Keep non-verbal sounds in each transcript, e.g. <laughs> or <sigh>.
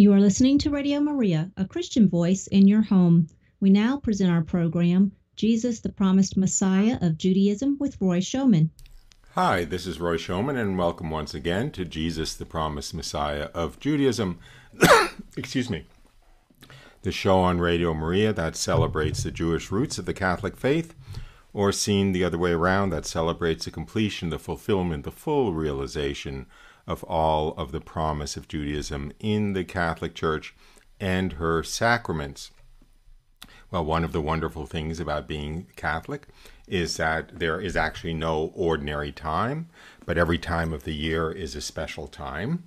You are listening to Radio Maria, a Christian voice in your home. We now present our program, Jesus, the Promised Messiah of Judaism, with Roy Schoeman. Hi, this is Roy Schoeman, and welcome once again to Jesus, the Promised Messiah of Judaism. <coughs> Excuse me. The show on Radio Maria that celebrates the Jewish roots of the Catholic faith, or seen the other way around, that celebrates the completion, the fulfillment, the full realization of all of the promise of Judaism in the Catholic Church and her sacraments. Well, one of the wonderful things about being Catholic is that there is actually no ordinary time, but every time of the year is a special time,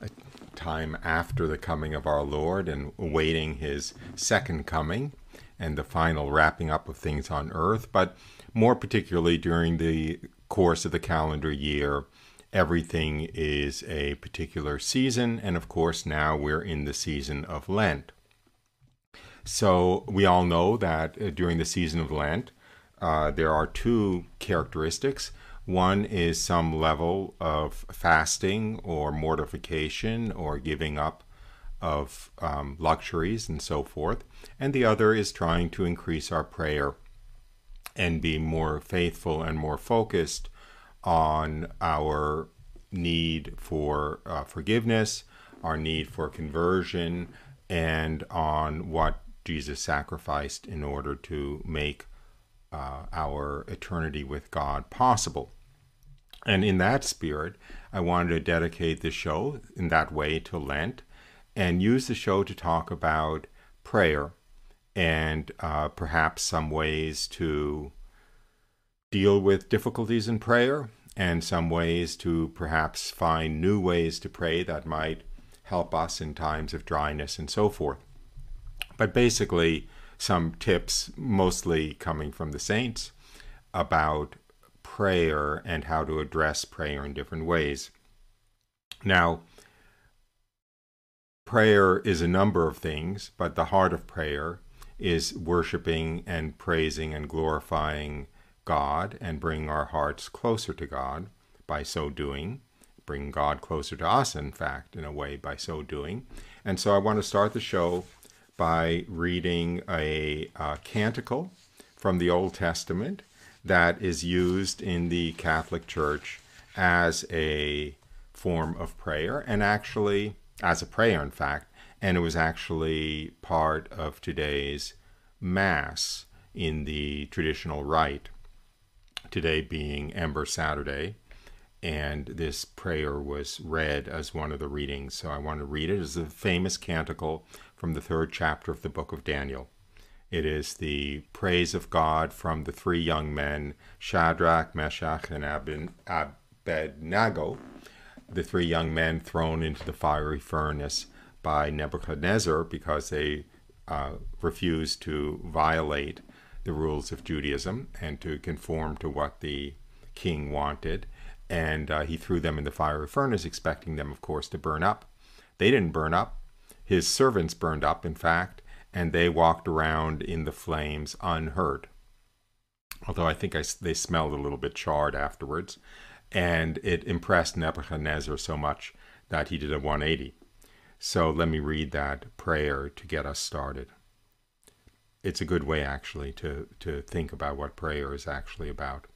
a time after the coming of our Lord and awaiting his second coming and the final wrapping up of things on earth, but more particularly during the course of the calendar year everything is a particular season, and of course, now we're in the season of Lent. So, we all know that uh, during the season of Lent, uh, there are two characteristics. One is some level of fasting or mortification or giving up of um, luxuries and so forth. And the other is trying to increase our prayer and be more faithful and more focused on our need for uh, forgiveness, our need for conversion, and on what Jesus sacrificed in order to make uh, our eternity with God possible. And in that spirit, I wanted to dedicate the show in that way to Lent and use the show to talk about prayer and uh, perhaps some ways to deal with difficulties in prayer and some ways to perhaps find new ways to pray that might help us in times of dryness and so forth. But basically, some tips, mostly coming from the saints, about prayer and how to address prayer in different ways. Now, prayer is a number of things, but the heart of prayer is worshiping and praising and glorifying God and bring our hearts closer to God by so doing, bring God closer to us, in fact, in a way, by so doing. And so I want to start the show by reading a, a canticle from the Old Testament that is used in the Catholic Church as a form of prayer and actually as a prayer, in fact, and it was actually part of today's Mass in the traditional rite today being Ember Saturday, and this prayer was read as one of the readings. So I want to read it as a famous canticle from the third chapter of the book of Daniel. It is the praise of God from the three young men, Shadrach, Meshach, and Abednego, the three young men thrown into the fiery furnace by Nebuchadnezzar because they uh, refused to violate the rules of Judaism and to conform to what the king wanted. And uh, he threw them in the fiery furnace, expecting them, of course, to burn up. They didn't burn up. His servants burned up, in fact, and they walked around in the flames unhurt. Although I think I, they smelled a little bit charred afterwards. And it impressed Nebuchadnezzar so much that he did a 180. So let me read that prayer to get us started it's a good way actually to, to think about what prayer is actually about.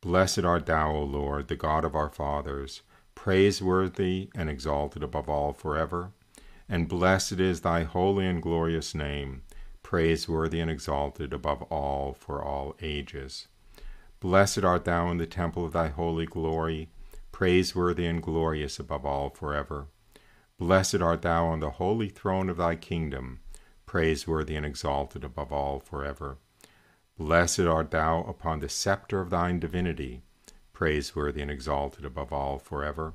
Blessed art thou, O Lord, the God of our fathers, praiseworthy and exalted above all forever. And blessed is thy holy and glorious name, praiseworthy and exalted above all for all ages. Blessed art thou in the temple of thy holy glory, praiseworthy and glorious above all forever. Blessed art thou on the holy throne of thy kingdom, praiseworthy and exalted above all forever. Blessed art thou upon the scepter of thine divinity, praiseworthy and exalted above all forever.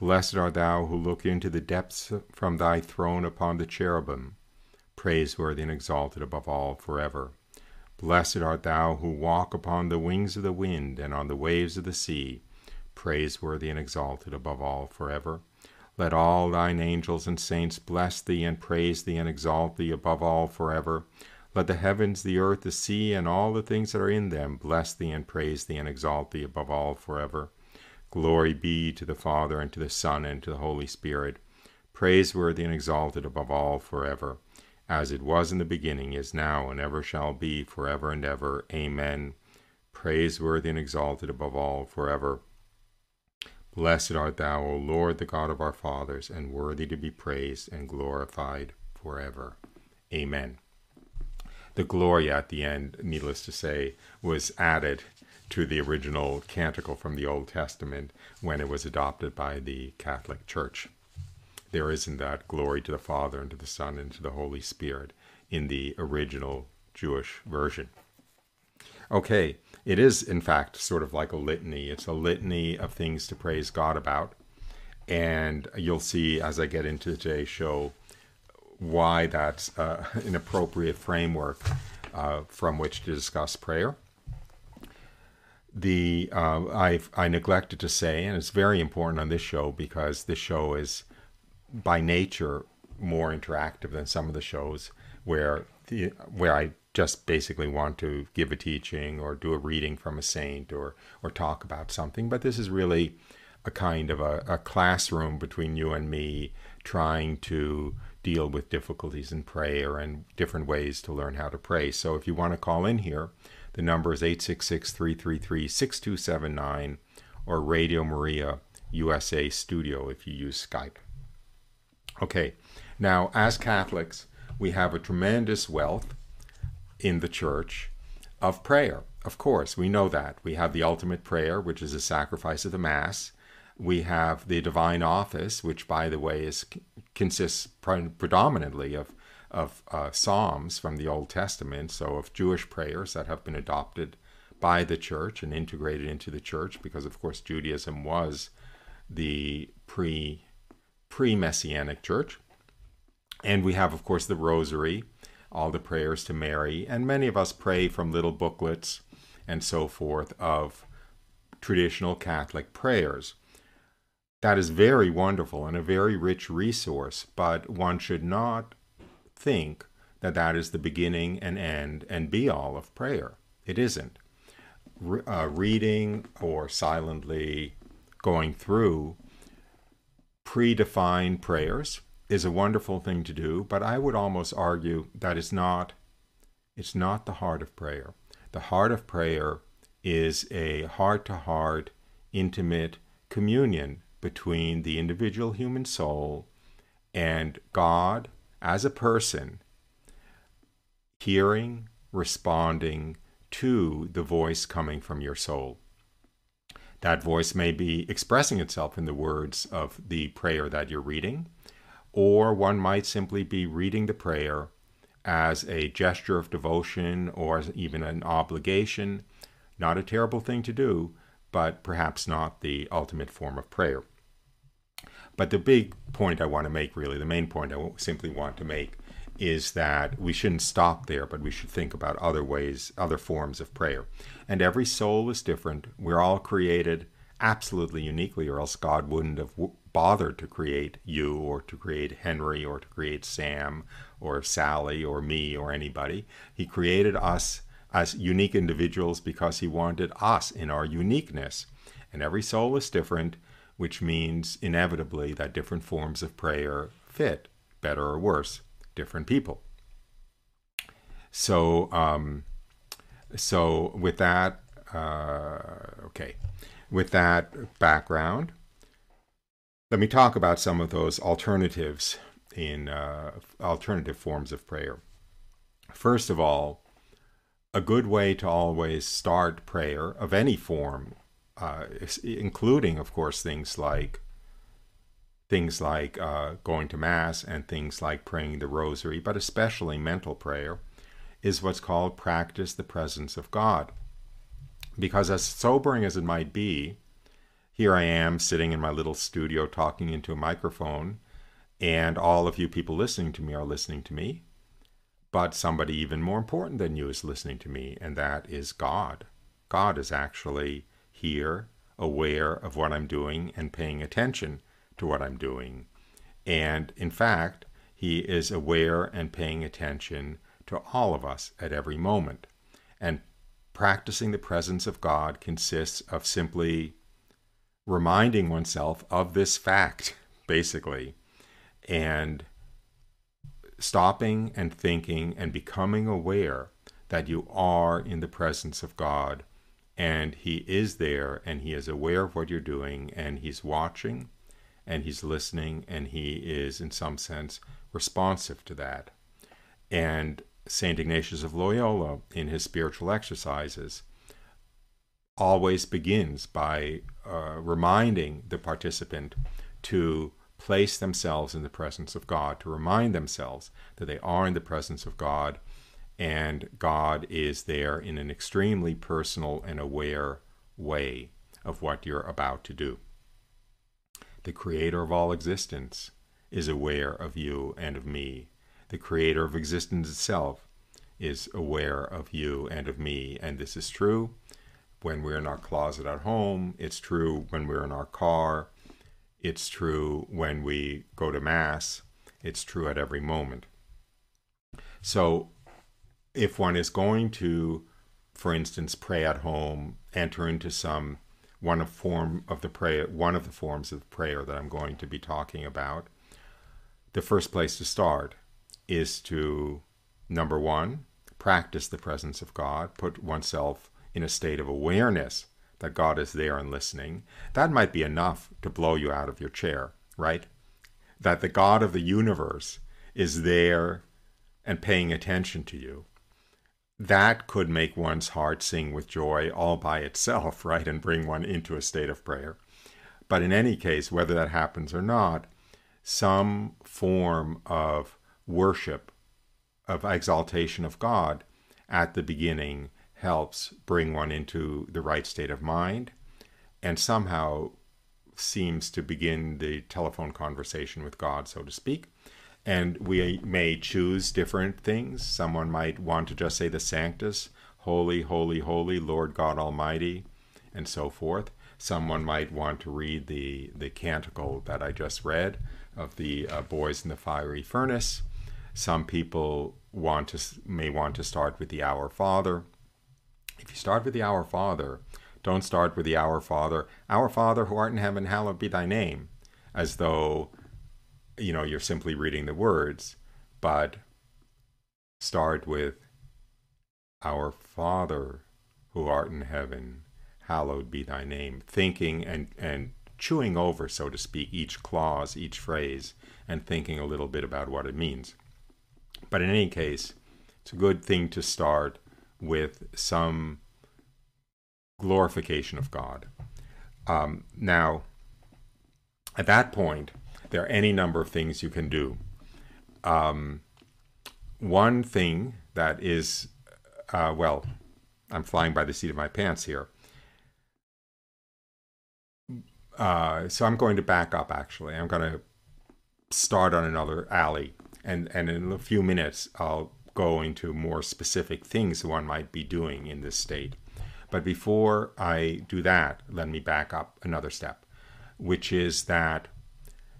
Blessed art thou who look into the depths from thy throne upon the cherubim, praiseworthy and exalted above all forever. Blessed art thou who walk upon the wings of the wind and on the waves of the sea, praiseworthy and exalted above all forever. Let all thine angels and saints bless thee and praise thee and exalt thee above all forever. Let the heavens, the earth, the sea, and all the things that are in them bless thee and praise thee and exalt thee above all forever. Glory be to the Father, and to the Son, and to the Holy Spirit, praiseworthy and exalted above all forever, as it was in the beginning, is now, and ever shall be, forever and ever. Amen. Praiseworthy and exalted above all forever. Blessed art thou, O Lord, the God of our fathers, and worthy to be praised and glorified forever. Amen. The Gloria at the end, needless to say, was added to the original canticle from the Old Testament when it was adopted by the Catholic Church. There isn't that glory to the Father and to the Son and to the Holy Spirit in the original Jewish version. Okay, it is in fact sort of like a litany. It's a litany of things to praise God about. And you'll see as I get into today's show why that's uh, <laughs> an appropriate framework uh, from which to discuss prayer the uh, I I neglected to say, and it's very important on this show because this show is by nature more interactive than some of the shows where the where I just basically want to give a teaching or do a reading from a saint or or talk about something. But this is really a kind of a, a classroom between you and me trying to deal with difficulties in prayer and different ways to learn how to pray. So if you want to call in here, the number is 866 333 6279 or Radio Maria USA Studio if you use Skype. Okay, now as Catholics, we have a tremendous wealth in the church of prayer. Of course, we know that. We have the ultimate prayer, which is the sacrifice of the Mass. We have the divine office, which, by the way, is consists predominantly of of uh, psalms from the Old Testament, so of Jewish prayers that have been adopted by the church and integrated into the church, because of course Judaism was the pre pre messianic church. And we have, of course, the Rosary, all the prayers to Mary, and many of us pray from little booklets and so forth of traditional Catholic prayers. That is very wonderful and a very rich resource, but one should not think that that is the beginning and end and be all of prayer. It isn't. Re- uh, reading or silently going through predefined prayers is a wonderful thing to do, but I would almost argue that it's not it's not the heart of prayer. The heart of prayer is a heart to heart, intimate communion between the individual human soul and God as a person, hearing, responding to the voice coming from your soul. That voice may be expressing itself in the words of the prayer that you're reading, or one might simply be reading the prayer as a gesture of devotion or even an obligation. Not a terrible thing to do, but perhaps not the ultimate form of prayer. But the big point I want to make, really, the main point I simply want to make, is that we shouldn't stop there, but we should think about other ways, other forms of prayer. And every soul is different. We're all created absolutely uniquely, or else God wouldn't have bothered to create you, or to create Henry, or to create Sam, or Sally, or me, or anybody. He created us as unique individuals because He wanted us in our uniqueness. And every soul is different, which means inevitably that different forms of prayer fit better or worse different people. So, um, so with that, uh, okay, with that background, let me talk about some of those alternatives in uh, alternative forms of prayer. First of all, a good way to always start prayer of any form uh, including, of course, things like things like uh, going to mass and things like praying the rosary, but especially mental prayer, is what's called practice the presence of God. Because as sobering as it might be, here I am sitting in my little studio talking into a microphone, and all of you people listening to me are listening to me. But somebody even more important than you is listening to me, and that is God. God is actually here, aware of what I'm doing, and paying attention to what I'm doing. And in fact, he is aware and paying attention to all of us at every moment. And practicing the presence of God consists of simply reminding oneself of this fact, <laughs> basically, and stopping and thinking and becoming aware that you are in the presence of God and He is there and He is aware of what you're doing and He's watching and He's listening and He is, in some sense, responsive to that. And St. Ignatius of Loyola, in his spiritual exercises, always begins by uh, reminding the participant to place themselves in the presence of God, to remind themselves that they are in the presence of God and God is there in an extremely personal and aware way of what you're about to do. The creator of all existence is aware of you and of me. The creator of existence itself is aware of you and of me. And this is true when we're in our closet at home, it's true when we're in our car, it's true when we go to Mass, it's true at every moment. So, if one is going to, for instance, pray at home, enter into some one of form of the prayer, one of the forms of prayer that I'm going to be talking about, the first place to start is to number one, practice the presence of God, put oneself in a state of awareness that God is there and listening, that might be enough to blow you out of your chair, right? That the God of the universe is there and paying attention to you. That could make one's heart sing with joy all by itself, <laughs> right? And bring one into a state of prayer. But in any case, whether that happens or not, some form of worship, of exaltation of God at the beginning helps bring one into the right state of mind and somehow seems to begin the telephone conversation with God, so to speak. And we may choose different things. Someone might want to just say the Sanctus, Holy, Holy, Holy, Lord God Almighty, and so forth. Someone might want to read the, the canticle that I just read of the uh, boys in the fiery furnace. Some people want to may want to start with the Our Father. If you start with the Our Father, don't start with the Our Father, Our Father who art in heaven, hallowed be thy name, as though you know you're simply reading the words, but start with Our Father who art in heaven, hallowed be thy name, thinking and and chewing over, so to speak, each clause, each phrase, and thinking a little bit about what it means. But in any case, it's a good thing to start with some glorification of God. Um, now, at that point, there are any number of things you can do. Um, one thing that is, uh, well, I'm flying by the seat of my pants here. Uh, so I'm going to back up actually. I'm going to start on another alley. And, and in a few minutes, I'll go into more specific things one might be doing in this state. But before I do that, let me back up another step, which is that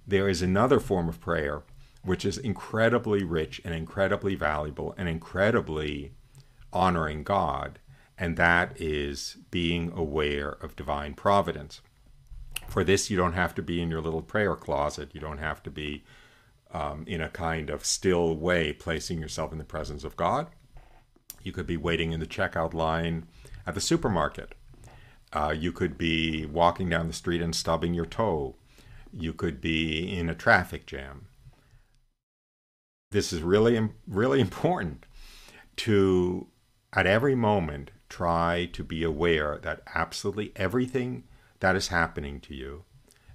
there is another form of prayer which is incredibly rich and incredibly valuable and incredibly honoring God, and that is being aware of divine providence. For this, you don't have to be in your little prayer closet. You don't have to be um, in a kind of still way, placing yourself in the presence of God. You could be waiting in the checkout line at the supermarket. Uh, you could be walking down the street and stubbing your toe. You could be in a traffic jam. This is really, really <laughs> important to, at every moment, try to be aware that absolutely everything that is happening to you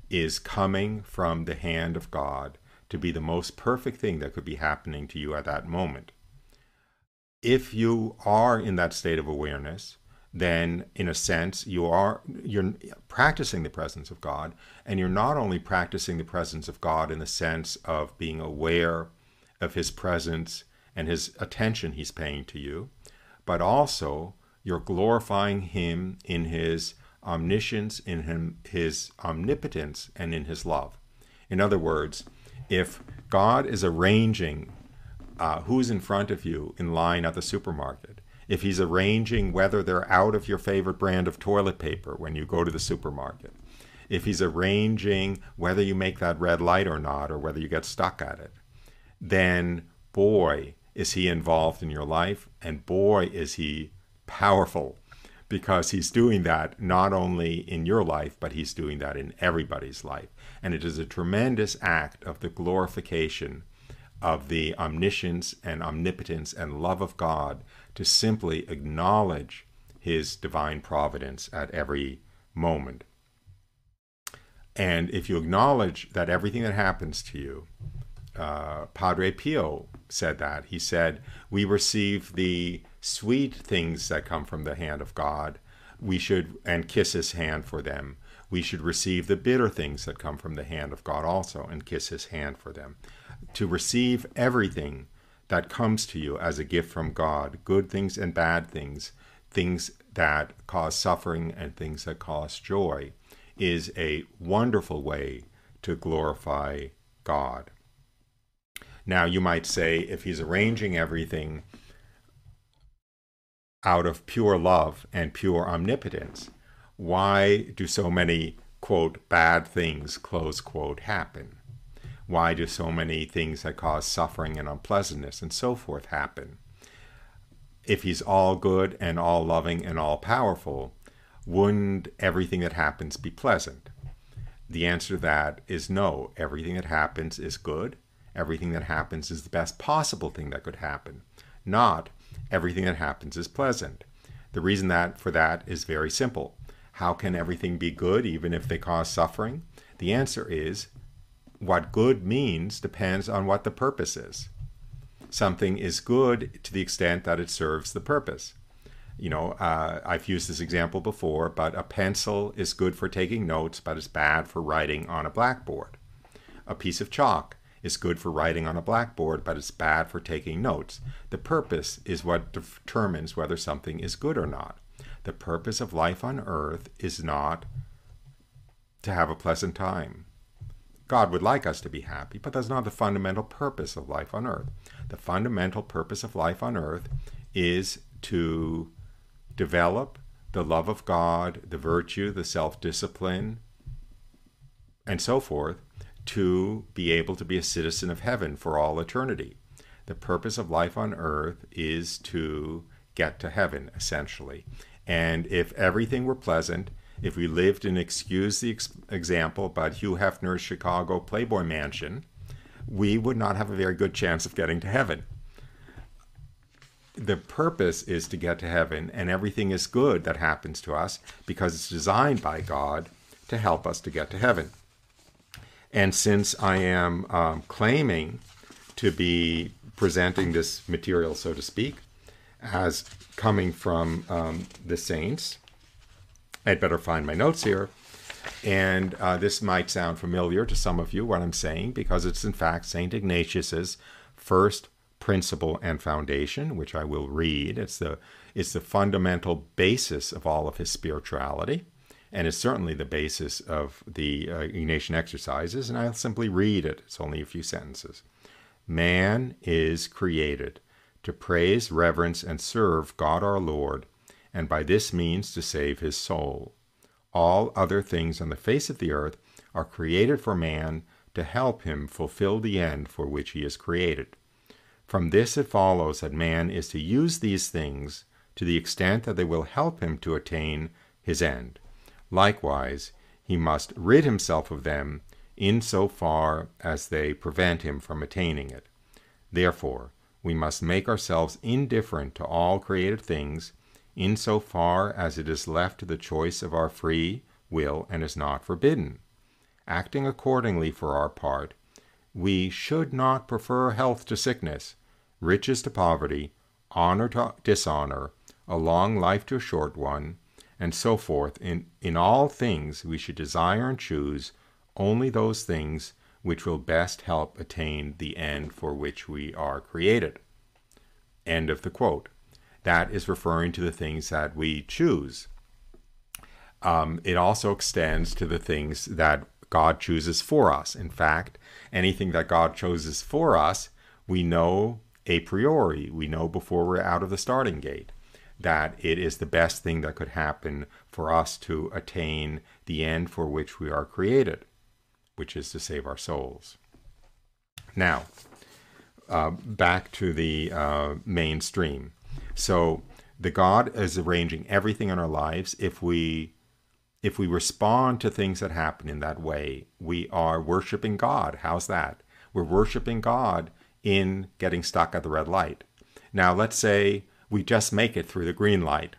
is coming from the hand of God to be the most perfect thing that could be happening to you at that moment. If you are in that state of awareness, then in a sense you are you're practicing the presence of God and you're not only practicing the presence of God in the sense of being aware of his presence and his attention he's paying to you but also you're glorifying him in his omniscience in him his omnipotence and in his love in other words if God is arranging uh, who's in front of you in line at the supermarket, if He's arranging whether they're out of your favorite brand of toilet paper when you go to the supermarket, if he's arranging whether you make that red light or not, or whether you get stuck at it, then boy, is he involved in your life, and boy, is he powerful because he's doing that not only in your life, but he's doing that in everybody's life. And it is a tremendous act of the glorification of the omniscience and omnipotence and love of God to simply acknowledge his divine providence at every moment. And if you acknowledge that everything that happens to you, uh, Padre Pio said that. He said, We receive the sweet things that come from the hand of God. We should, and kiss his hand for them. We should receive the bitter things that come from the hand of God also and kiss his hand for them. To receive everything that comes to you as a gift from God, good things and bad things, things that cause suffering and things that cause joy, is a wonderful way to glorify God. Now, you might say if he's arranging everything out of pure love and pure omnipotence, why do so many, quote, bad things, close quote, happen? Why do so many things that cause suffering and unpleasantness and so forth happen? If he's all good and all loving and all powerful, wouldn't everything that happens be pleasant? The answer to that is no. Everything that happens is good everything that happens is the best possible thing that could happen, not everything that happens is pleasant. The reason that for that is very simple. How can everything be good even if they cause suffering? The answer is what good means depends on what the purpose is. Something is good to the extent that it serves the purpose. You know, uh, I've used this example before, but a pencil is good for taking notes, but it's bad for writing on a blackboard. A piece of chalk is good for writing on a blackboard, but it's bad for taking notes. The purpose is what determines whether something is good or not. The purpose of life on earth is not to have a pleasant time. God would like us to be happy, but that's not the fundamental purpose of life on earth. The fundamental purpose of life on earth is to develop the love of God, the virtue, the self discipline, and so forth, to be able to be a citizen of heaven for all eternity. The purpose of life on earth is to get to heaven, essentially. And if everything were pleasant, if we lived in, excuse the ex- example, but Hugh Hefner's Chicago Playboy Mansion, we would not have a very good chance of getting to heaven. The purpose is to get to heaven, and everything is good that happens to us because it's designed by God to help us to get to heaven. And since I am um, claiming to be presenting this material, so to speak, as coming from um, the saints, I'd better find my notes here. And uh, this might sound familiar to some of you, what I'm saying, because it's in fact St. Ignatius's first principle and foundation, which I will read. It's the, it's the fundamental basis of all of his spirituality and is certainly the basis of the uh, Ignatian exercises, and I'll simply read it. It's only a few sentences. Man is created to praise, reverence, and serve God our Lord, and by this means to save his soul. All other things on the face of the earth are created for man to help him fulfill the end for which he is created. From this it follows that man is to use these things to the extent that they will help him to attain his end. Likewise, he must rid himself of them in so far as they prevent him from attaining it. Therefore, we must make ourselves indifferent to all created things in so far as it is left to the choice of our free will and is not forbidden. Acting accordingly for our part, we should not prefer health to sickness, riches to poverty, honor to dishonor, a long life to a short one, and so forth. In, in all things, we should desire and choose only those things which will best help attain the end for which we are created. End of the quote. That is referring to the things that we choose. Um, it also extends to the things that God chooses for us. In fact, anything that God chooses for us, we know a priori, we know before we're out of the starting gate. that it is the best thing that could happen for us to attain the end for which we are created, which is to save our souls. Now, uh, back to the uh, mainstream. So, the God is arranging everything in our lives. If we if we respond to things that happen in that way, we are worshiping God. How's that? We're worshiping God in getting stuck at the red light. Now, let's say we just make it through the green light,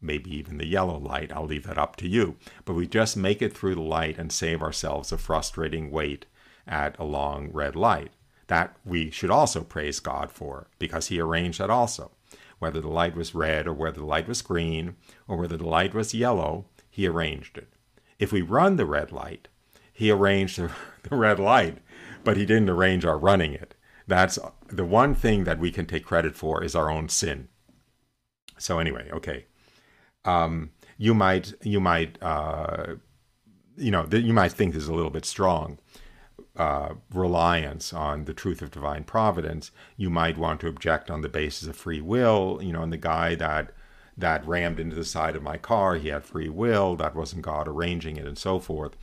maybe even the yellow light. I'll leave that up to you. But we just make it through the light and save ourselves a frustrating wait at a long red light. That we should also praise God for because He arranged that also. Whether the light was red or whether the light was green or whether the light was yellow, he arranged it. If we run the red light, he arranged the, <laughs> red light, but he didn't arrange our running it. That's the one thing that we can take credit for is our own sin. So anyway, okay. Um, you might you might uh, you know you might think is a little bit strong uh, reliance on the truth of divine providence. You might want to object on the basis of free will. You know, and the guy that that rammed into the side of my car. He had free will. That wasn't God arranging it, and so forth.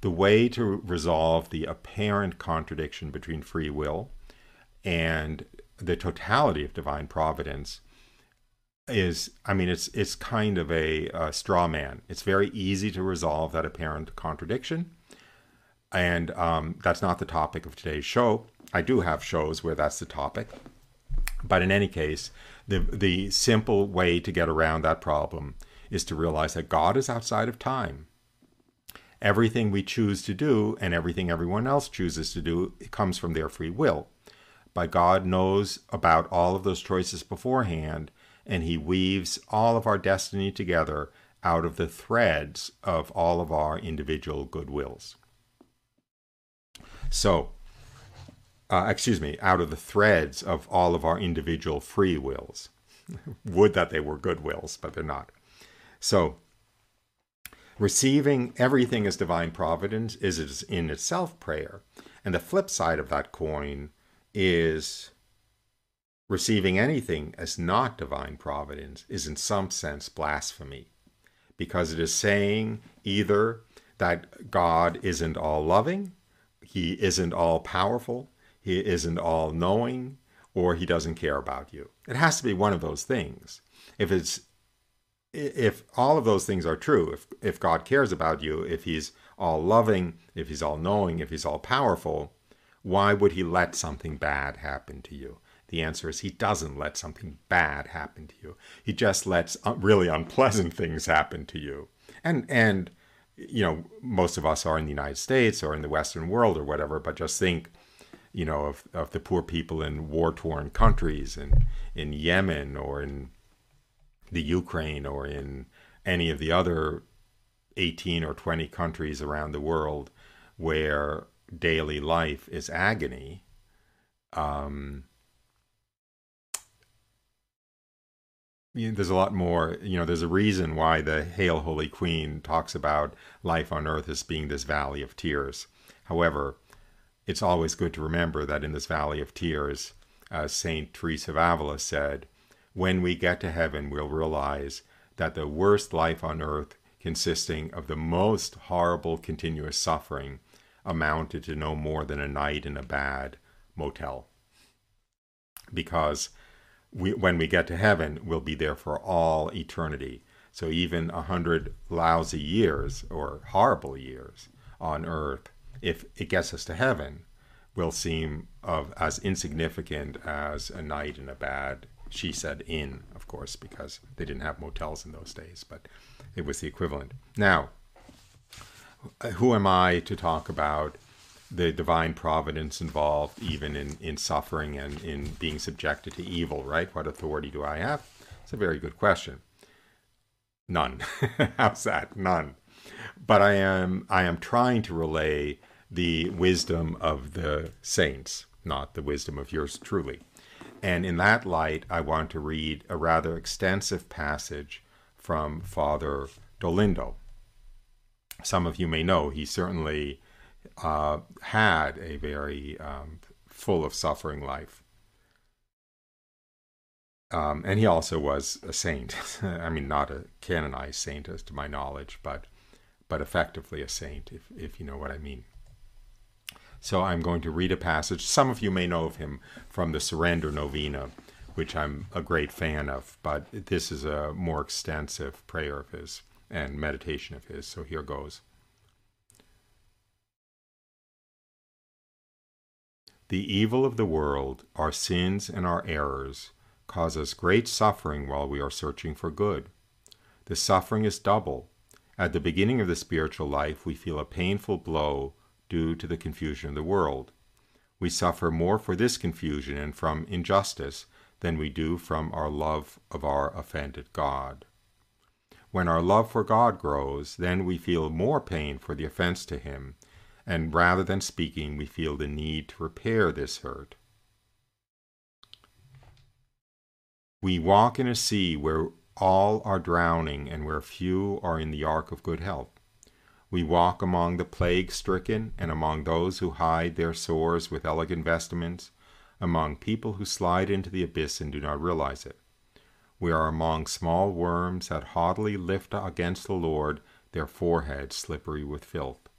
The way to resolve the apparent contradiction between free will and the totality of divine providence is i mean it's it's kind of a, a, straw man it's very easy to resolve that apparent contradiction and um, that's not the topic of today's show i do have shows where that's the topic but in any case the the simple way to get around that problem is to realize that God is outside of time. Everything we choose to do and everything everyone else chooses to do comes from their free will. But God knows about all of those choices beforehand, and He weaves all of our destiny together out of the threads of all of our individual goodwills. So, uh, excuse me, out of the threads of all of our individual free wills. <laughs> Would that they were good wills, but they're not. So, receiving everything as divine providence is in itself prayer. And the flip side of that coin is receiving anything as not divine providence is in some sense blasphemy because it is saying either that God isn't all loving, he isn't all powerful, he isn't all knowing or he doesn't care about you. It has to be one of those things. If it's if all of those things are true, if if God cares about you, if he's all loving, if he's all knowing, if he's all powerful, why would he let something bad happen to you? The answer is he doesn't let something bad happen to you. He just lets really unpleasant things happen to you. And and you know, most of us are in the United States or in the Western world or whatever, but just think you know, of, of the poor people in war torn countries and in Yemen or in the Ukraine or in any of the other 18 or 20 countries around the world where daily life is agony. Um, you know, there's a lot more, you know, there's a reason why the Hail Holy Queen talks about life on earth as being this valley of tears. However, it's always good to remember that in this valley of tears, uh, as St. Teresa of Avila said, when we get to heaven, we'll realize that the worst life on earth, consisting of the most horrible continuous suffering, amounted to no more than a night in a bad motel. Because we, when we get to heaven, we'll be there for all eternity. So even a hundred lousy years or horrible years on earth if it gets us to heaven, will seem of as insignificant as a night in a bad, she said, inn, of course, because they didn't have motels in those days, but it was the equivalent. Now, who am I to talk about the divine providence involved even in, in suffering and in being subjected to evil, right? What authority do I have? It's a very good question. None. <laughs> How's that? None. But I am I am trying to relay the wisdom of the saints, not the wisdom of yours truly. And in that light, I want to read a rather extensive passage from Father Dolindo. Some of you may know he certainly uh, had a very um, full of suffering life. Um, and he also was a saint. <laughs> I mean, not a canonized saint, as to my knowledge, but but effectively a saint, if if you know what I mean. So I'm going to read a passage. Some of you may know of him from the Surrender Novena, which I'm a great fan of, but this is a more extensive prayer of his and meditation of his. So here goes. The evil of the world, our sins and our errors, cause us great suffering while we are searching for good. The suffering is double. At the beginning of the spiritual life, we feel a painful blow due to the confusion of the world. We suffer more for this confusion and from injustice than we do from our love of our offended God. When our love for God grows, then we feel more pain for the offense to Him, and rather than speaking, we feel the need to repair this hurt. We walk in a sea where all are drowning and where few are in the ark of good health. We walk among the plague stricken and among those who hide their sores with elegant vestments, among people who slide into the abyss and do not realize it. We are among small worms that haughtily lift against the Lord their foreheads slippery with filth.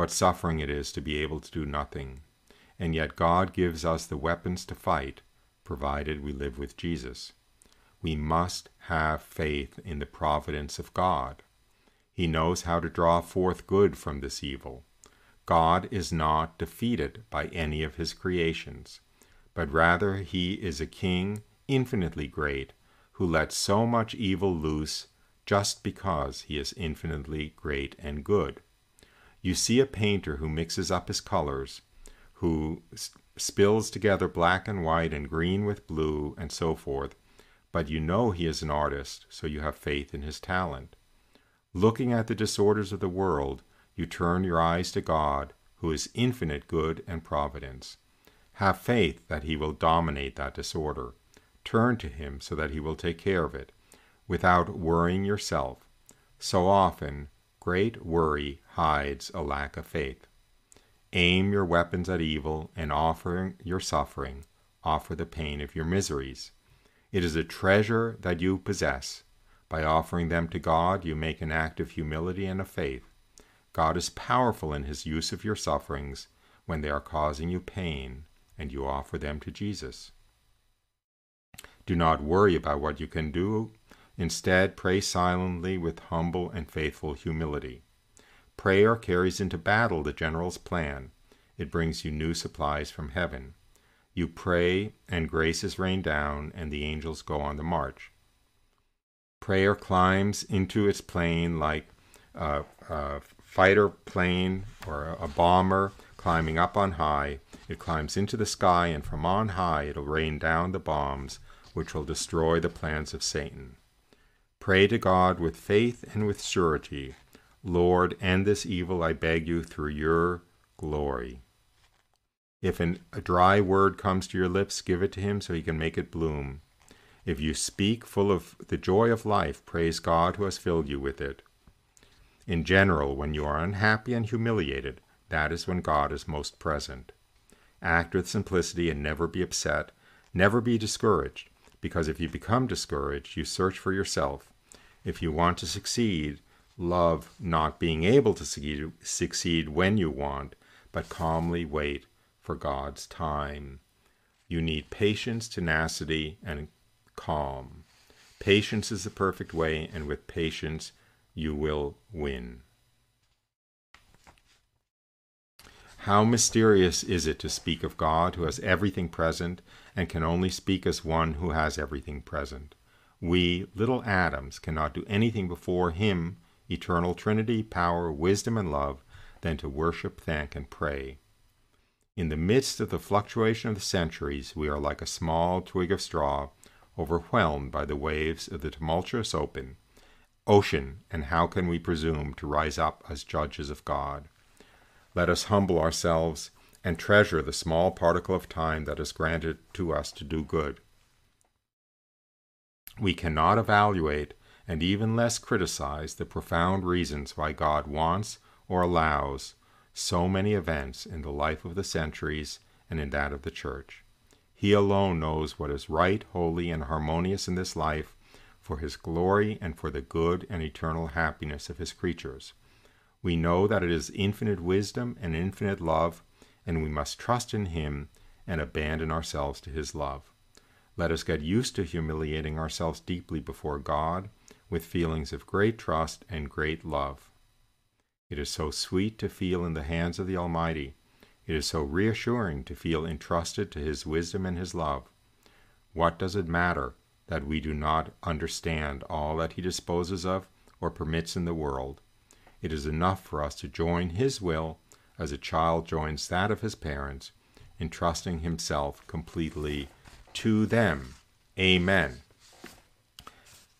What suffering it is to be able to do nothing, and yet God gives us the weapons to fight provided we live with Jesus. We must have faith in the providence of God. He knows how to draw forth good from this evil. God is not defeated by any of his creations, but rather he is a king infinitely great who lets so much evil loose just because he is infinitely great and good. You see a painter who mixes up his colors, who spills together black and white and green with blue and so forth, but you know he is an artist, so you have faith in his talent. Looking at the disorders of the world, you turn your eyes to God, who is infinite good and providence. Have faith that he will dominate that disorder. Turn to him so that he will take care of it, without worrying yourself. So often, great worry hides a lack of faith. Aim your weapons at evil, and offer your suffering, offer the pain of your miseries. It is a treasure that you possess. By offering them to God, you make an act of humility and of faith. God is powerful in his use of your sufferings when they are causing you pain, and you offer them to Jesus. Do not worry about what you can do. Instead, pray silently with humble and faithful humility. Prayer carries into battle the general's plan. It brings you new supplies from heaven. You pray, and graces rain down, and the angels go on the march. Prayer climbs into its plane like a, a fighter plane or a bomber climbing up on high. It climbs into the sky, and from on high it'll rain down the bombs which will destroy the plans of Satan. Pray to God with faith and with surety Lord, end this evil, I beg you, through your glory. If an, a dry word comes to your lips, give it to him so he can make it bloom. If you speak full of the joy of life, praise God who has filled you with it. In general, when you are unhappy and humiliated, that is when God is most present. Act with simplicity and never be upset. Never be discouraged, because if you become discouraged, you search for yourself. If you want to succeed, love not being able to succeed, when you want, but calmly wait for God's time. You need patience, tenacity, and calm. Patience is the perfect way, and with patience, you will win. How mysterious is it to speak of God who has everything present and can only speak as one who has everything present. We, little atoms, cannot do anything before Him eternal Trinity, power, wisdom, and love, than to worship, thank, and pray. In the midst of the fluctuation of the centuries, we are like a small twig of straw, overwhelmed by the waves of the tumultuous open ocean, and how can we presume to rise up as judges of God? Let us humble ourselves and treasure the small particle of time that is granted to us to do good. We cannot evaluate and even less criticize the profound reasons why God wants or allows so many events in the life of the centuries and in that of the Church. He alone knows what is right, holy, and harmonious in this life for his glory and for the good and eternal happiness of his creatures. We know that it is infinite wisdom and infinite love, and we must trust in him and abandon ourselves to his love. Let us get used to humiliating ourselves deeply before God with feelings of great trust and great love. It is so sweet to feel in the hands of the Almighty. It is so reassuring to feel entrusted to His wisdom and His love. What does it matter that we do not understand all that He disposes of or permits in the world? It is enough for us to join His will as a child joins that of his parents, entrusting himself completely to them. Amen.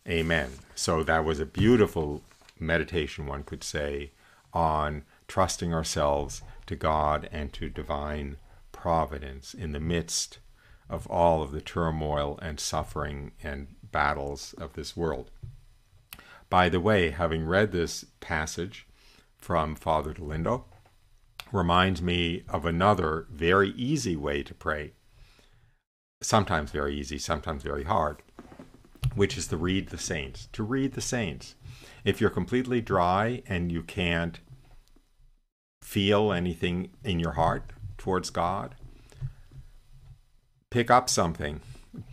Amen. So that was a beautiful meditation, one could say, on trusting ourselves to God and to divine providence in the midst of all of the turmoil and suffering and battles of this world. By the way, having read this passage from Father Dolindo, reminds me of another very easy way to pray. Sometimes very easy, sometimes very hard, which is to read the saints. To read the saints. If you're completely dry and you can't feel anything in your heart towards God, pick up something.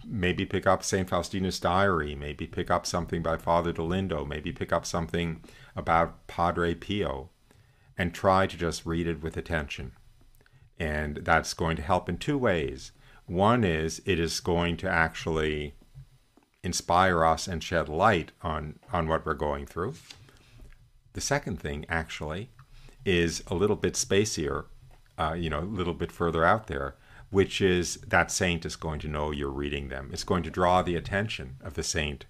Maybe pick up St. Faustina's diary, maybe pick up something by Father Dolindo, maybe pick up something about Padre Pio and try to just read it with attention. And that's going to help in two ways. One is it is going to actually inspire us and shed light on, on what we're going through. The second thing, actually, is a little bit spacier, uh, you know, a little bit further out there, which is that saint is going to know you're reading them. It's going to draw the attention of the saint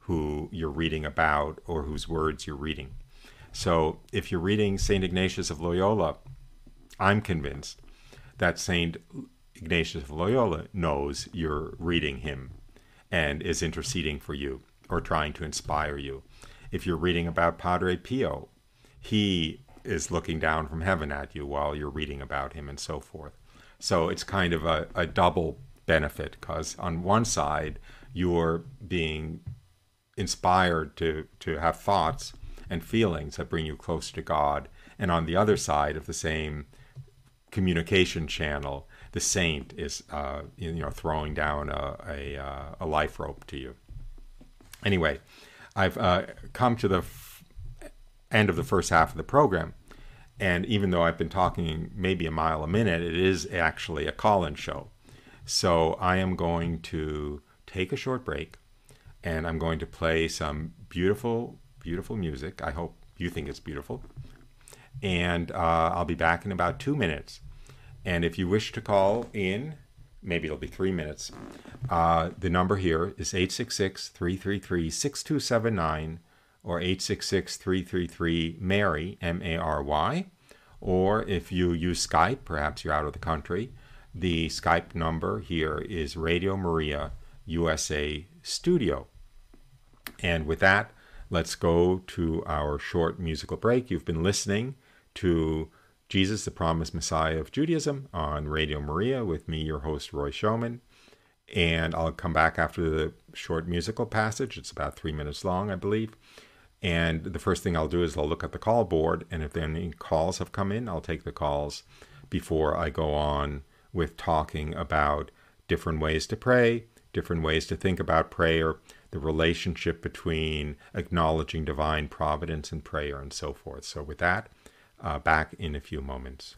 who you're reading about or whose words you're reading. So if you're reading St. Ignatius of Loyola, I'm convinced that St. Ignatius of Loyola knows you're reading him and is interceding for you or trying to inspire you. If you're reading about Padre Pio, he is looking down from heaven at you while you're reading about him and so forth. So it's kind of a, a double benefit because on one side, you're being inspired to, to have thoughts and feelings that bring you closer to God. And on the other side of the same communication channel, the saint is uh, you know throwing down a, a, uh, a, life rope to you. Anyway, I've uh, come to the f- end of the first half of the program, and even though I've been talking maybe a mile a minute, it is actually a call-in show. So I am going to take a short break, and I'm going to play some beautiful beautiful music. I hope you think it's beautiful. And uh, I'll be back in about two minutes. And if you wish to call in, maybe it'll be three minutes. Uh, the number here is 866 333 6279 or 866 333 Mary, M A R Y. Or if you use Skype, perhaps you're out of the country, the Skype number here is Radio Maria USA Studio. And with that, let's go to our short musical break. You've been listening to Jesus, the Promised Messiah of Judaism on Radio Maria with me, your host, Roy Schoeman. And I'll come back after the short musical passage. It's about three minutes long, I believe. And the first thing I'll do is I'll look at the call board, and if any calls have come in, I'll take the calls before I go on with talking about different ways to pray, different ways to think about prayer, the relationship between acknowledging divine providence and prayer and so forth. So, with that, uh, back in a few moments.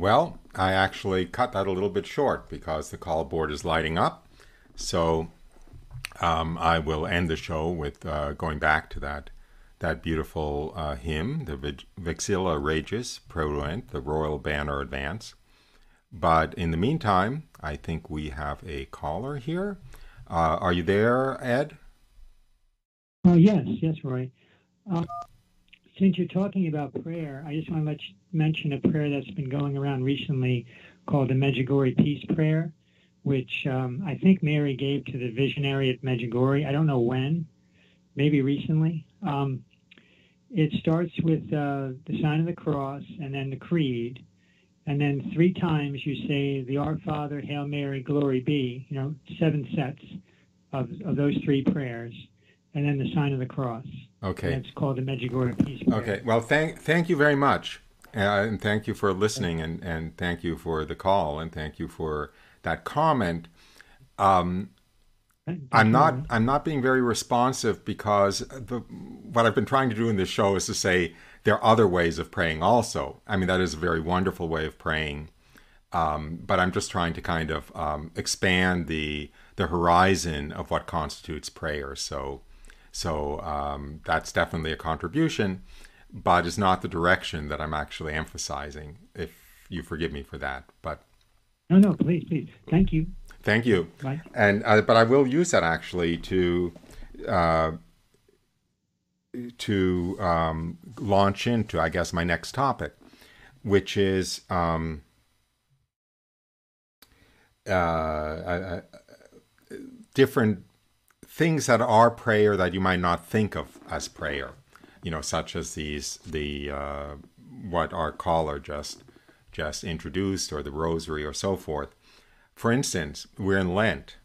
Well, I actually cut that a little bit short because the call board is lighting up. So um, I will end the show with uh, going back to that that beautiful uh, hymn, the Vexilla Regis Prodeunt, the Royal Banner Advance. But in the meantime, I think we have a caller here. Uh, are you there, Ed? Oh, yes, yes, Roy. Um, since you're talking about prayer, I just want to mention a prayer that's been going around recently called the Medjugorje Peace Prayer, which um, I think Mary gave to the visionary at Medjugorje. I don't know when, maybe recently. Um, it starts with uh, the sign of the cross and then the creed. And then three times you say the Our Father, Hail Mary, Glory be, you know, seven sets of, of those three prayers and then the sign of the cross. Okay. And it's called the Medjugorje Peace Prayer. Okay. Well, thank thank you very much, uh, and thank you for listening, and and thank you for the call, and thank you for that comment. Um, I'm not I'm not being very responsive because the what I've been trying to do in this show is to say there are other ways of praying also. I mean that is a very wonderful way of praying, um, but I'm just trying to kind of um, expand the the horizon of what constitutes prayer. So so um, that's definitely a contribution, but it's not the direction that I'm actually emphasizing. If you forgive me for that, but no, no, please, please, thank you. Thank you. Bye. And uh, but I will use that actually to uh, to um, launch into, I guess, my next topic, which is um, uh, uh different things that are prayer that you might not think of as prayer, you know, such as these the uh, what our caller just just introduced, or the rosary, or so forth. For instance, we're in Lent.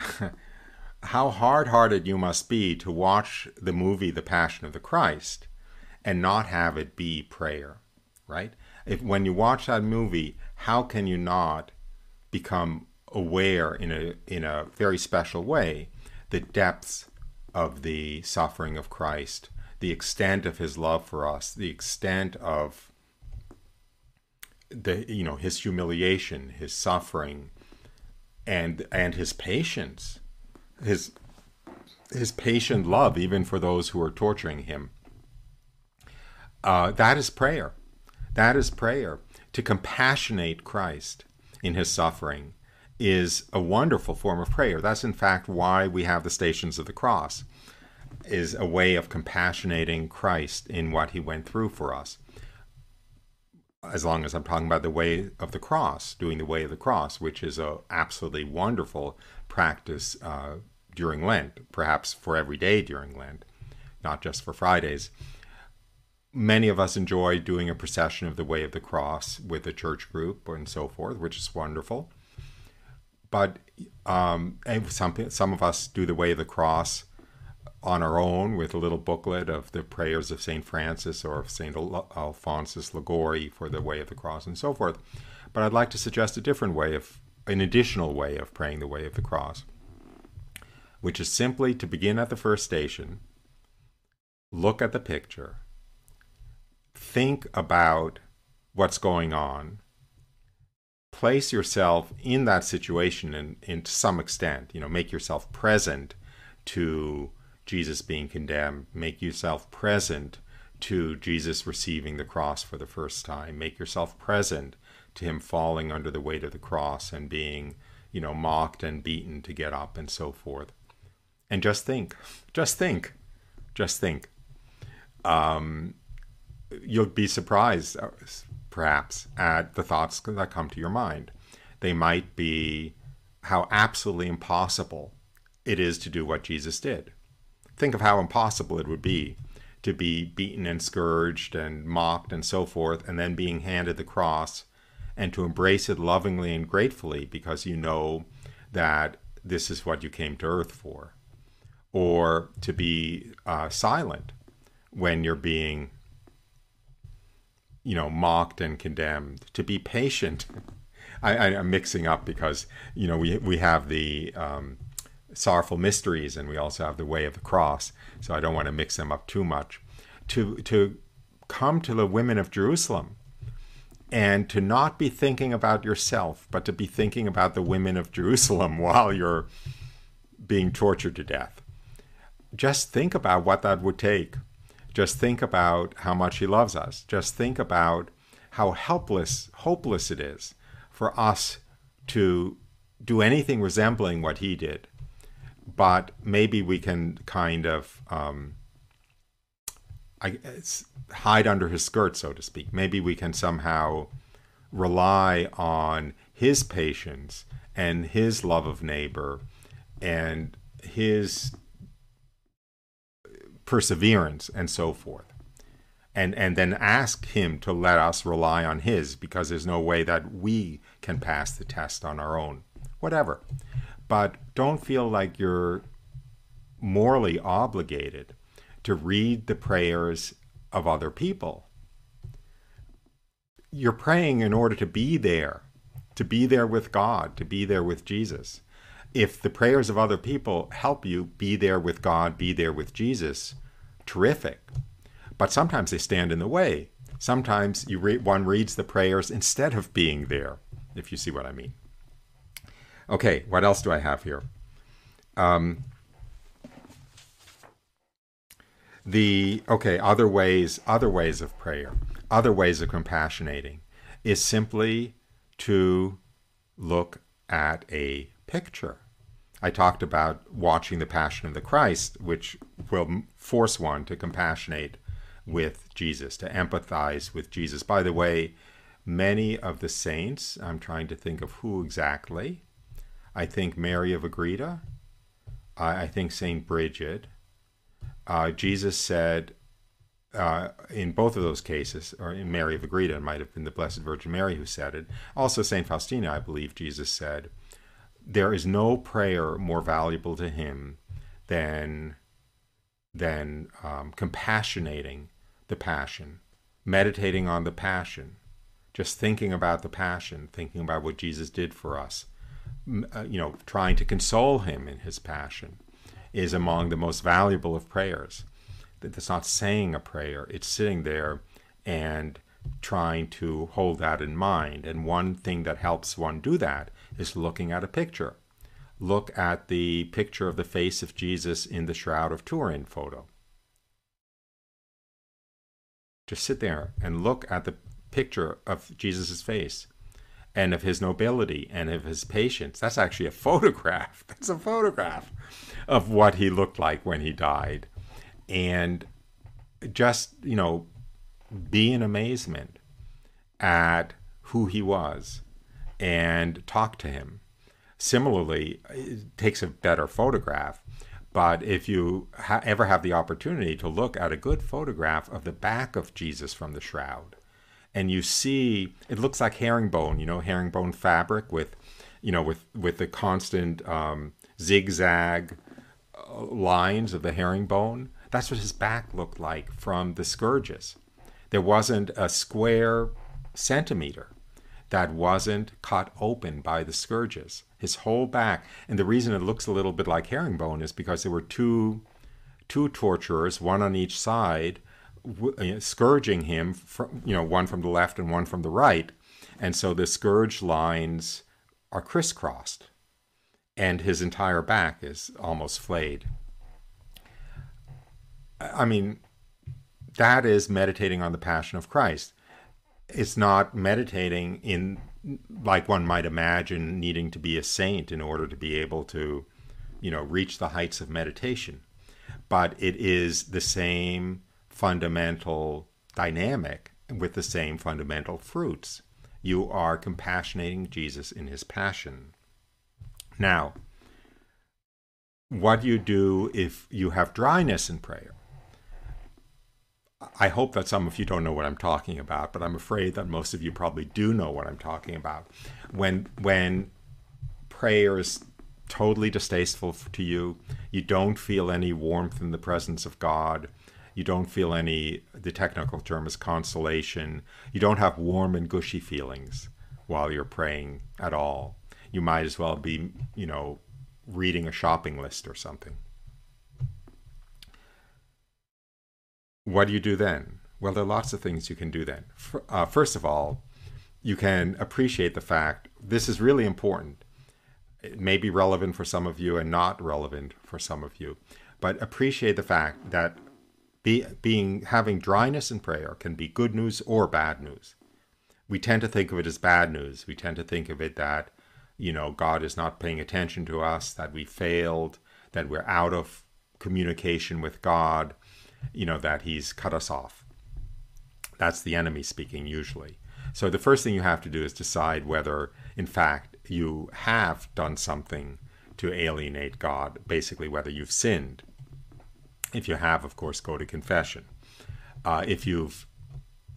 <laughs> How hard-hearted you must be to watch the movie The Passion of the Christ and not have it be prayer, right? If when you watch that movie, how can you not become aware in a in a very special way the depths of the suffering of Christ, the extent of his love for us, the extent of the you know his humiliation, his suffering, and and his patience, his his patient love even for those who are torturing him. Uh, that is prayer. That is prayer to compassionate Christ in his suffering is a wonderful form of prayer. That's in fact why we have the Stations of the Cross, is a way of compassionating Christ in what he went through for us. As long as I'm talking about the way of the cross, doing the way of the cross, which is a absolutely wonderful practice uh, during Lent, perhaps for every day during Lent, not just for Fridays. Many of us enjoy doing a procession of the way of the cross with a church group and so forth, which is wonderful but um, some some of us do the way of the cross on our own with a little booklet of the prayers of Saint Francis or of Saint Alphonsus Liguori for the way of the cross and so forth. But I'd like to suggest a different way of an additional way of praying the way of the cross, which is simply to begin at the first station, look at the picture, think about what's going on, place yourself in that situation and, and to some extent, you know, make yourself present to Jesus being condemned, make yourself present to Jesus receiving the cross for the first time, make yourself present to him falling under the weight of the cross and being, you know, mocked and beaten to get up and so forth. And just think, just think, just think. Um, you'll be surprised perhaps, at the thoughts that come to your mind. They might be how absolutely impossible it is to do what Jesus did. Think of how impossible it would be to be beaten and scourged and mocked and so forth, and then being handed the cross and to embrace it lovingly and gratefully because you know that this is what you came to earth for. Or to be uh, silent when you're being you know, mocked and condemned, to be patient. <laughs> I, am mixing up because, you know, we, we have the um, sorrowful mysteries and we also have the way of the cross. So I don't want to mix them up too much. To, to come to the women of Jerusalem and to not be thinking about yourself, but to be thinking about the women of Jerusalem <laughs> while you're being tortured to death. Just think about what that would take. Just think about how much He loves us. Just think about how helpless, hopeless it is for us to do anything resembling what He did. But maybe we can kind of um, I, hide under his skirt, so to speak. Maybe we can somehow rely on his patience and his love of neighbor and his perseverance and so forth. And, and then ask him to let us rely on his because there's no way that we can pass the test on our own. Whatever. But don't feel like you're morally obligated to read the prayers of other people. You're praying in order to be there, to be there with God, to be there with Jesus. If the prayers of other people help you be there with God, be there with Jesus, terrific. But sometimes they stand in the way. Sometimes you re- one reads the prayers instead of being there, if you see what I mean. Okay, what else do I have here? Um, the okay other ways other ways of prayer other ways of compassionating is simply to look at a picture i talked about watching the passion of the christ which will force one to compassionate with jesus to empathize with jesus by the way many of the saints i'm trying to think of who exactly i think mary of agreda i, think saint bridget uh, Jesus said uh, in both of those cases, or in Mary of Agreda, it might have been the Blessed Virgin Mary who said it. Also, St. Faustina, I believe Jesus said, There is no prayer more valuable to him than, than um, compassionating the passion, meditating on the passion, just thinking about the passion, thinking about what Jesus did for us, uh, you know, trying to console him in his passion is among the most valuable of prayers. That's not saying a prayer, it's sitting there and trying to hold that in mind. And one thing that helps one do that is looking at a picture. Look at the picture of the face of Jesus in the Shroud of Turin photo. Just sit there and look at the picture of Jesus' face and of his nobility and of his patience. That's actually a <laughs> photograph. That's a photograph of what he looked like when he died. And just, you know, be in amazement at who he was and talk to him. Similarly, it takes a better photograph. But if you ha- ever have the opportunity to look at a good photograph of the back of Jesus from the shroud, and you see it looks like herringbone, you know, herringbone fabric with, you know, with with the constant um, zigzag lines of the herringbone. That's what his back looked like from the scourges. There wasn't a square centimeter that wasn't cut open by the scourges. His whole back. And the reason it looks a little bit like herringbone is because there were two two torturers, one on each side, uh, scourging him, from, you know, one from the left and one from the right. And so the scourge lines are crisscrossed and his entire back is almost flayed. I mean, that is meditating on the passion of Christ. It's not meditating in like one might imagine needing to be a saint in order to be able to, you know, reach the heights of meditation. But it is the same fundamental dynamic with the same fundamental fruits. You are compassionating Jesus in his passion. Now, what do you do if you have dryness in prayer? I hope that some of you don't know what I'm talking about, but I'm afraid that most of you probably do know what I'm talking about. When when prayer is totally distasteful to you, you don't feel any warmth in the presence of God, you don't feel any the technical term is consolation, you don't have warm and gushy feelings while you're praying at all you might as well be, you know, reading a shopping list or something. What do you do then? Well, there are lots of things you can do then. Uh, first of all, you can appreciate the fact this is really important. It may be relevant for some of you and not relevant for some of you, but appreciate the fact that be, being having dryness in prayer can be good news or bad news. We tend to think of it as bad news. We tend to think of it that you know God is not paying attention to us, that we failed, that we're out of communication with God, you know that He's cut us off. That's the enemy speaking usually. So the first thing you have to do is decide whether, in fact, you have done something to alienate God, basically whether you've sinned. If you have, of course, go to confession. Uh, if you've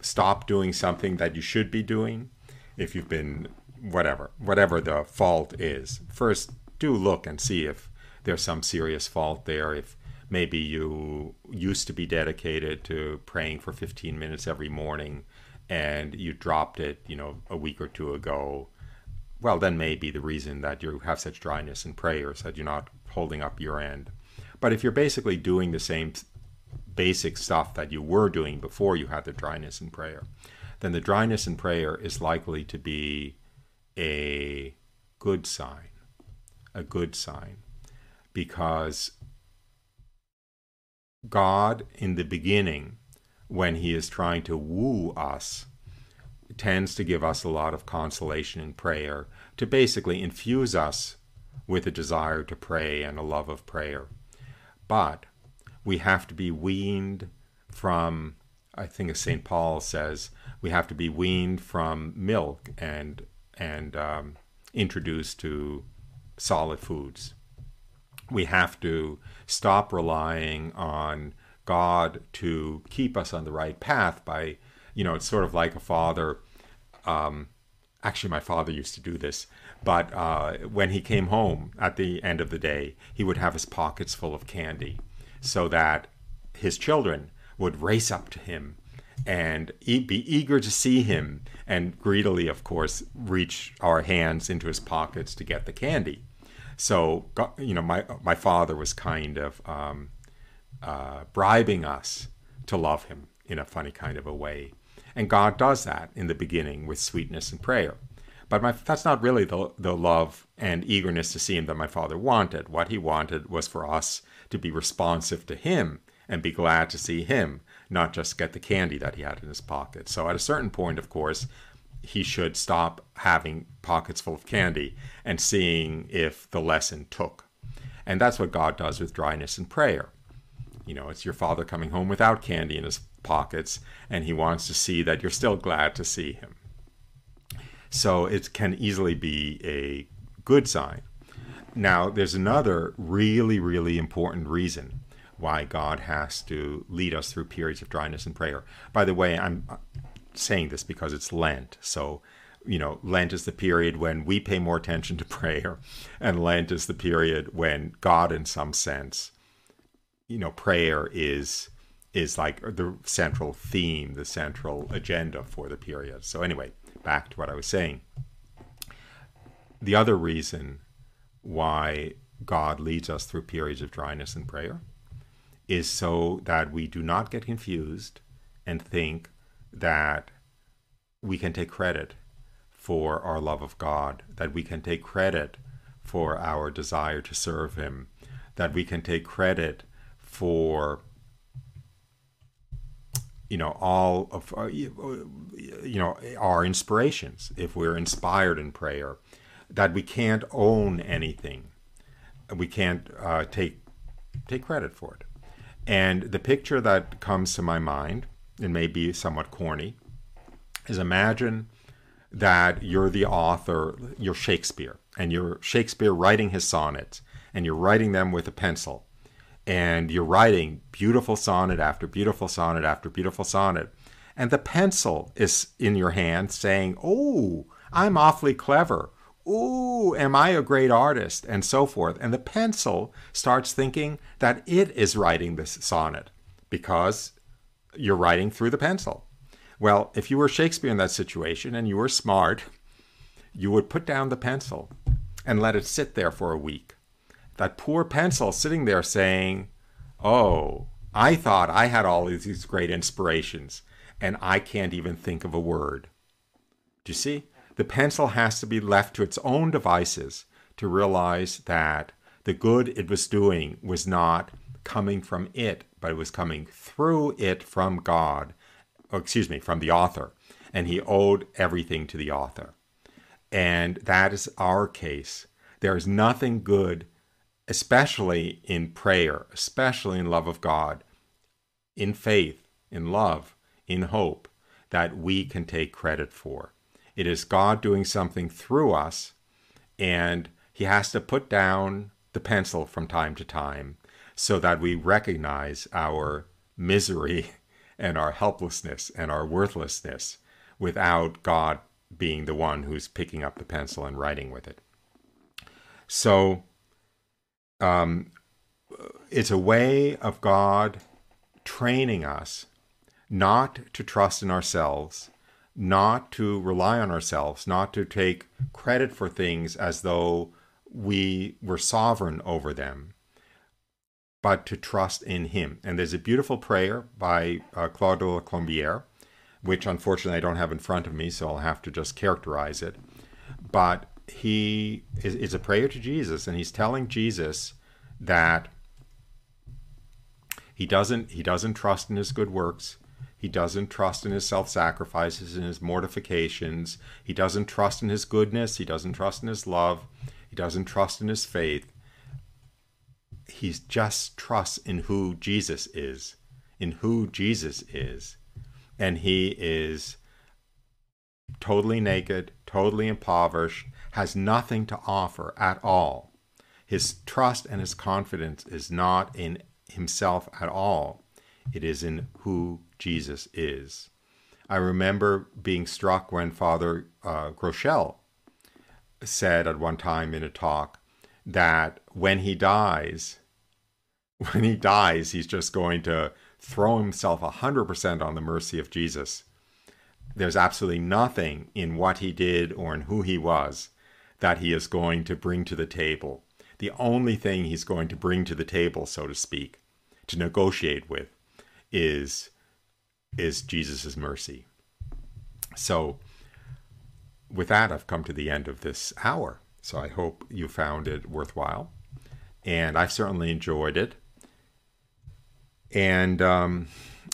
stopped doing something that you should be doing, if you've been whatever, whatever the fault is, first do look and see if there's some serious fault there. If maybe you used to be dedicated to praying for 15 minutes every morning and you dropped it, you know, a week or two ago, well, then maybe the reason that you have such dryness in prayer is that you're not holding up your end. But if you're basically doing the same basic stuff that you were doing before you had the dryness in prayer, then the dryness in prayer is likely to be a good sign. A good sign. Because God, in the beginning, when he is trying to woo us, tends to give us a lot of consolation in prayer to basically infuse us with a desire to pray and a love of prayer. But we have to be weaned from, I think as St. Paul says, we have to be weaned from milk and, and um, introduced to solid foods. We have to stop relying on God to keep us on the right path by, you know, it's sort of like a father. Um, actually, my father used to do this, but uh, when he came home at the end of the day, he would have his pockets full of candy so that his children would race up to him and be eager to see him and greedily, of course, reach our hands into his pockets to get the candy. So, you know, my, my father was kind of. Um, uh, bribing us to love Him in a funny kind of a way. And God does that in the beginning with sweetness and prayer. But my, that's not really the, the love and eagerness to see Him that my Father wanted. What He wanted was for us to be responsive to Him and be glad to see Him, not just get the candy that He had in His pocket. So at a certain point, of course, he should stop having pockets full of candy and seeing if the lesson took. And that's what God does with dryness and prayer. You know, it's your father coming home without candy in his pockets, and he wants to see that you're still glad to see him. So it can easily be a good sign. Now, there's another really, really important reason why God has to lead us through periods of dryness and prayer. By the way, I'm saying this because it's Lent. So, you know, Lent is the period when we pay more attention to <laughs> prayer, and Lent is the period when God, in some sense, you know, prayer is is like the central theme, the central agenda for the period. So anyway, back to what I was saying. The other reason why God leads us through periods of dryness in prayer is so that we do not get confused and think that we can take credit for our love of God, that we can take credit for our desire to serve Him, that we can take credit for you know all of uh, you know our inspirations if we're inspired in prayer that we can't own anything. We can't uh, take take credit for it. And the picture that comes to my mind it may be somewhat corny is imagine that you're the author you're shakespeare and you're shakespeare writing his sonnets and you're writing them with a pencil and you're writing beautiful sonnet after beautiful sonnet after beautiful sonnet, and the pencil is in your hand saying, Oh, I'm awfully clever. Ooh, am I a great artist? And so forth. And the pencil starts thinking that it is writing this sonnet because you're writing through the pencil. Well, if you were Shakespeare in that situation and you were smart, you would put down the pencil and let it sit there for a week that poor pencil sitting there saying, Oh, I thought I had all these great inspirations, and I can't even think of a word Do you see? The pencil has to be left to its own devices to realize that the good it was doing was not coming from it, but it was coming through it from God, or excuse me, from the author. And he owed everything to the author. And that is our case. There is nothing good, especially in prayer, especially in love of God, in faith, in love, in hope, that we can take credit for. It is God doing something through us, and He has to put down the pencil from time to time so that we recognize our misery <laughs> and our helplessness and our worthlessness without God being the one who's picking up the pencil and writing with it. So um, it's a way of God training us not to trust in ourselves, not to rely on ourselves, not to take credit for things as though we were sovereign over them, but to trust in Him. And there's a beautiful prayer by uh, Claude de la Colombière, which unfortunately I don't have in front of me, so I'll have to just characterize it. But he is, is a prayer to Jesus, and he's telling Jesus that he doesn't he doesn't trust in his good works. He doesn't trust in his self sacrifices and his mortifications. He doesn't trust in his goodness. He doesn't trust in his love. He doesn't trust in his faith. He just trusts in who Jesus is, in who Jesus is. And he is totally naked, totally impoverished, has nothing to offer at all. His trust and his confidence is not in himself at all, it is in who Jesus is. I remember being struck when Father uh, Groeschel said at one time in a talk that when he dies, <laughs> when he dies, he's just going to throw himself 100% on the mercy of Jesus. There's absolutely nothing in what he did or in who he was that he is going to bring to the table. The only thing he's going to bring to the table, so to speak, to negotiate with, is is Jesus' mercy. So, with that, I've come to the end of this hour. So I hope you found it worthwhile. And I've certainly enjoyed it. And um,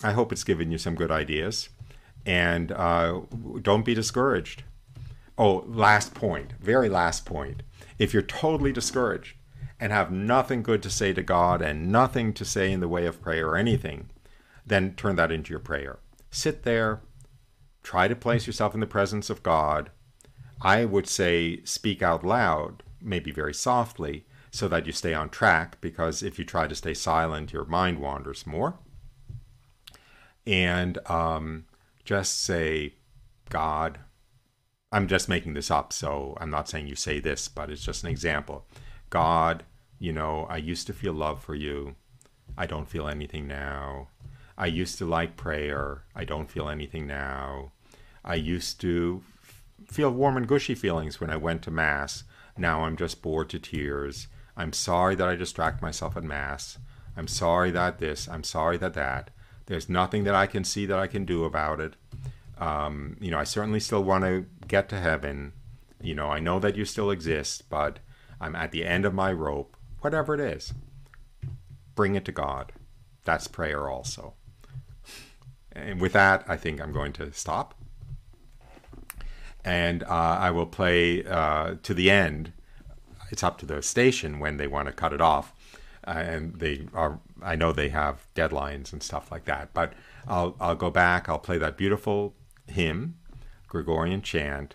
I hope it's given you some good ideas. And uh, don't be discouraged. Oh, last point, very last point. If you're totally discouraged and have nothing good to say to God and nothing to say in the way of prayer or anything, then turn that into your prayer. Sit there, try to place yourself in the presence of God. I would say speak out loud, maybe very softly, so that you stay on track, because if you try to stay silent, your mind wanders more. And um, just say, God, I'm just making this up, so I'm not saying you say this, but it's just an example. God, you know, I used to feel love for you. I don't feel anything now. I used to like prayer. I don't feel anything now. I used to feel warm and gushy feelings when I went to Mass. Now I'm just bored to tears. I'm sorry that I distract myself at Mass. I'm sorry that this. I'm sorry that that. There's nothing that I can see that I can do about it. Um, you know, I certainly still want to get to heaven. You know, I know that you still exist, but I'm at the end of my rope. Whatever it is, bring it to God. That's prayer also. And with that, I think I'm going to stop. And uh, I will play uh, to the end. It's up to the station when they want to cut it off. Uh, and they are, I know they have deadlines and stuff like that. But I'll, I'll go back, I'll play that beautiful hymn, Gregorian chant,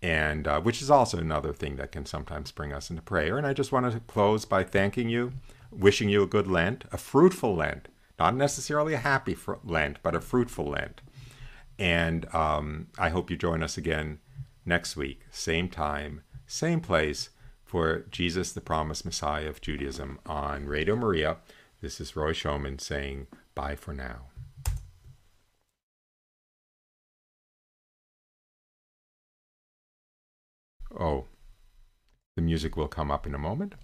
and uh, which is also another thing that can sometimes bring us into prayer. And I just want to close by thanking you, wishing you a good Lent, a fruitful Lent, not necessarily a happy fr- Lent, but a fruitful Lent. And um, I hope you join us again next week, same time, same place, for Jesus, the Promised Messiah of Judaism on Radio Maria. This is Roy Schoeman saying bye for now. Oh, the music will come up in a moment.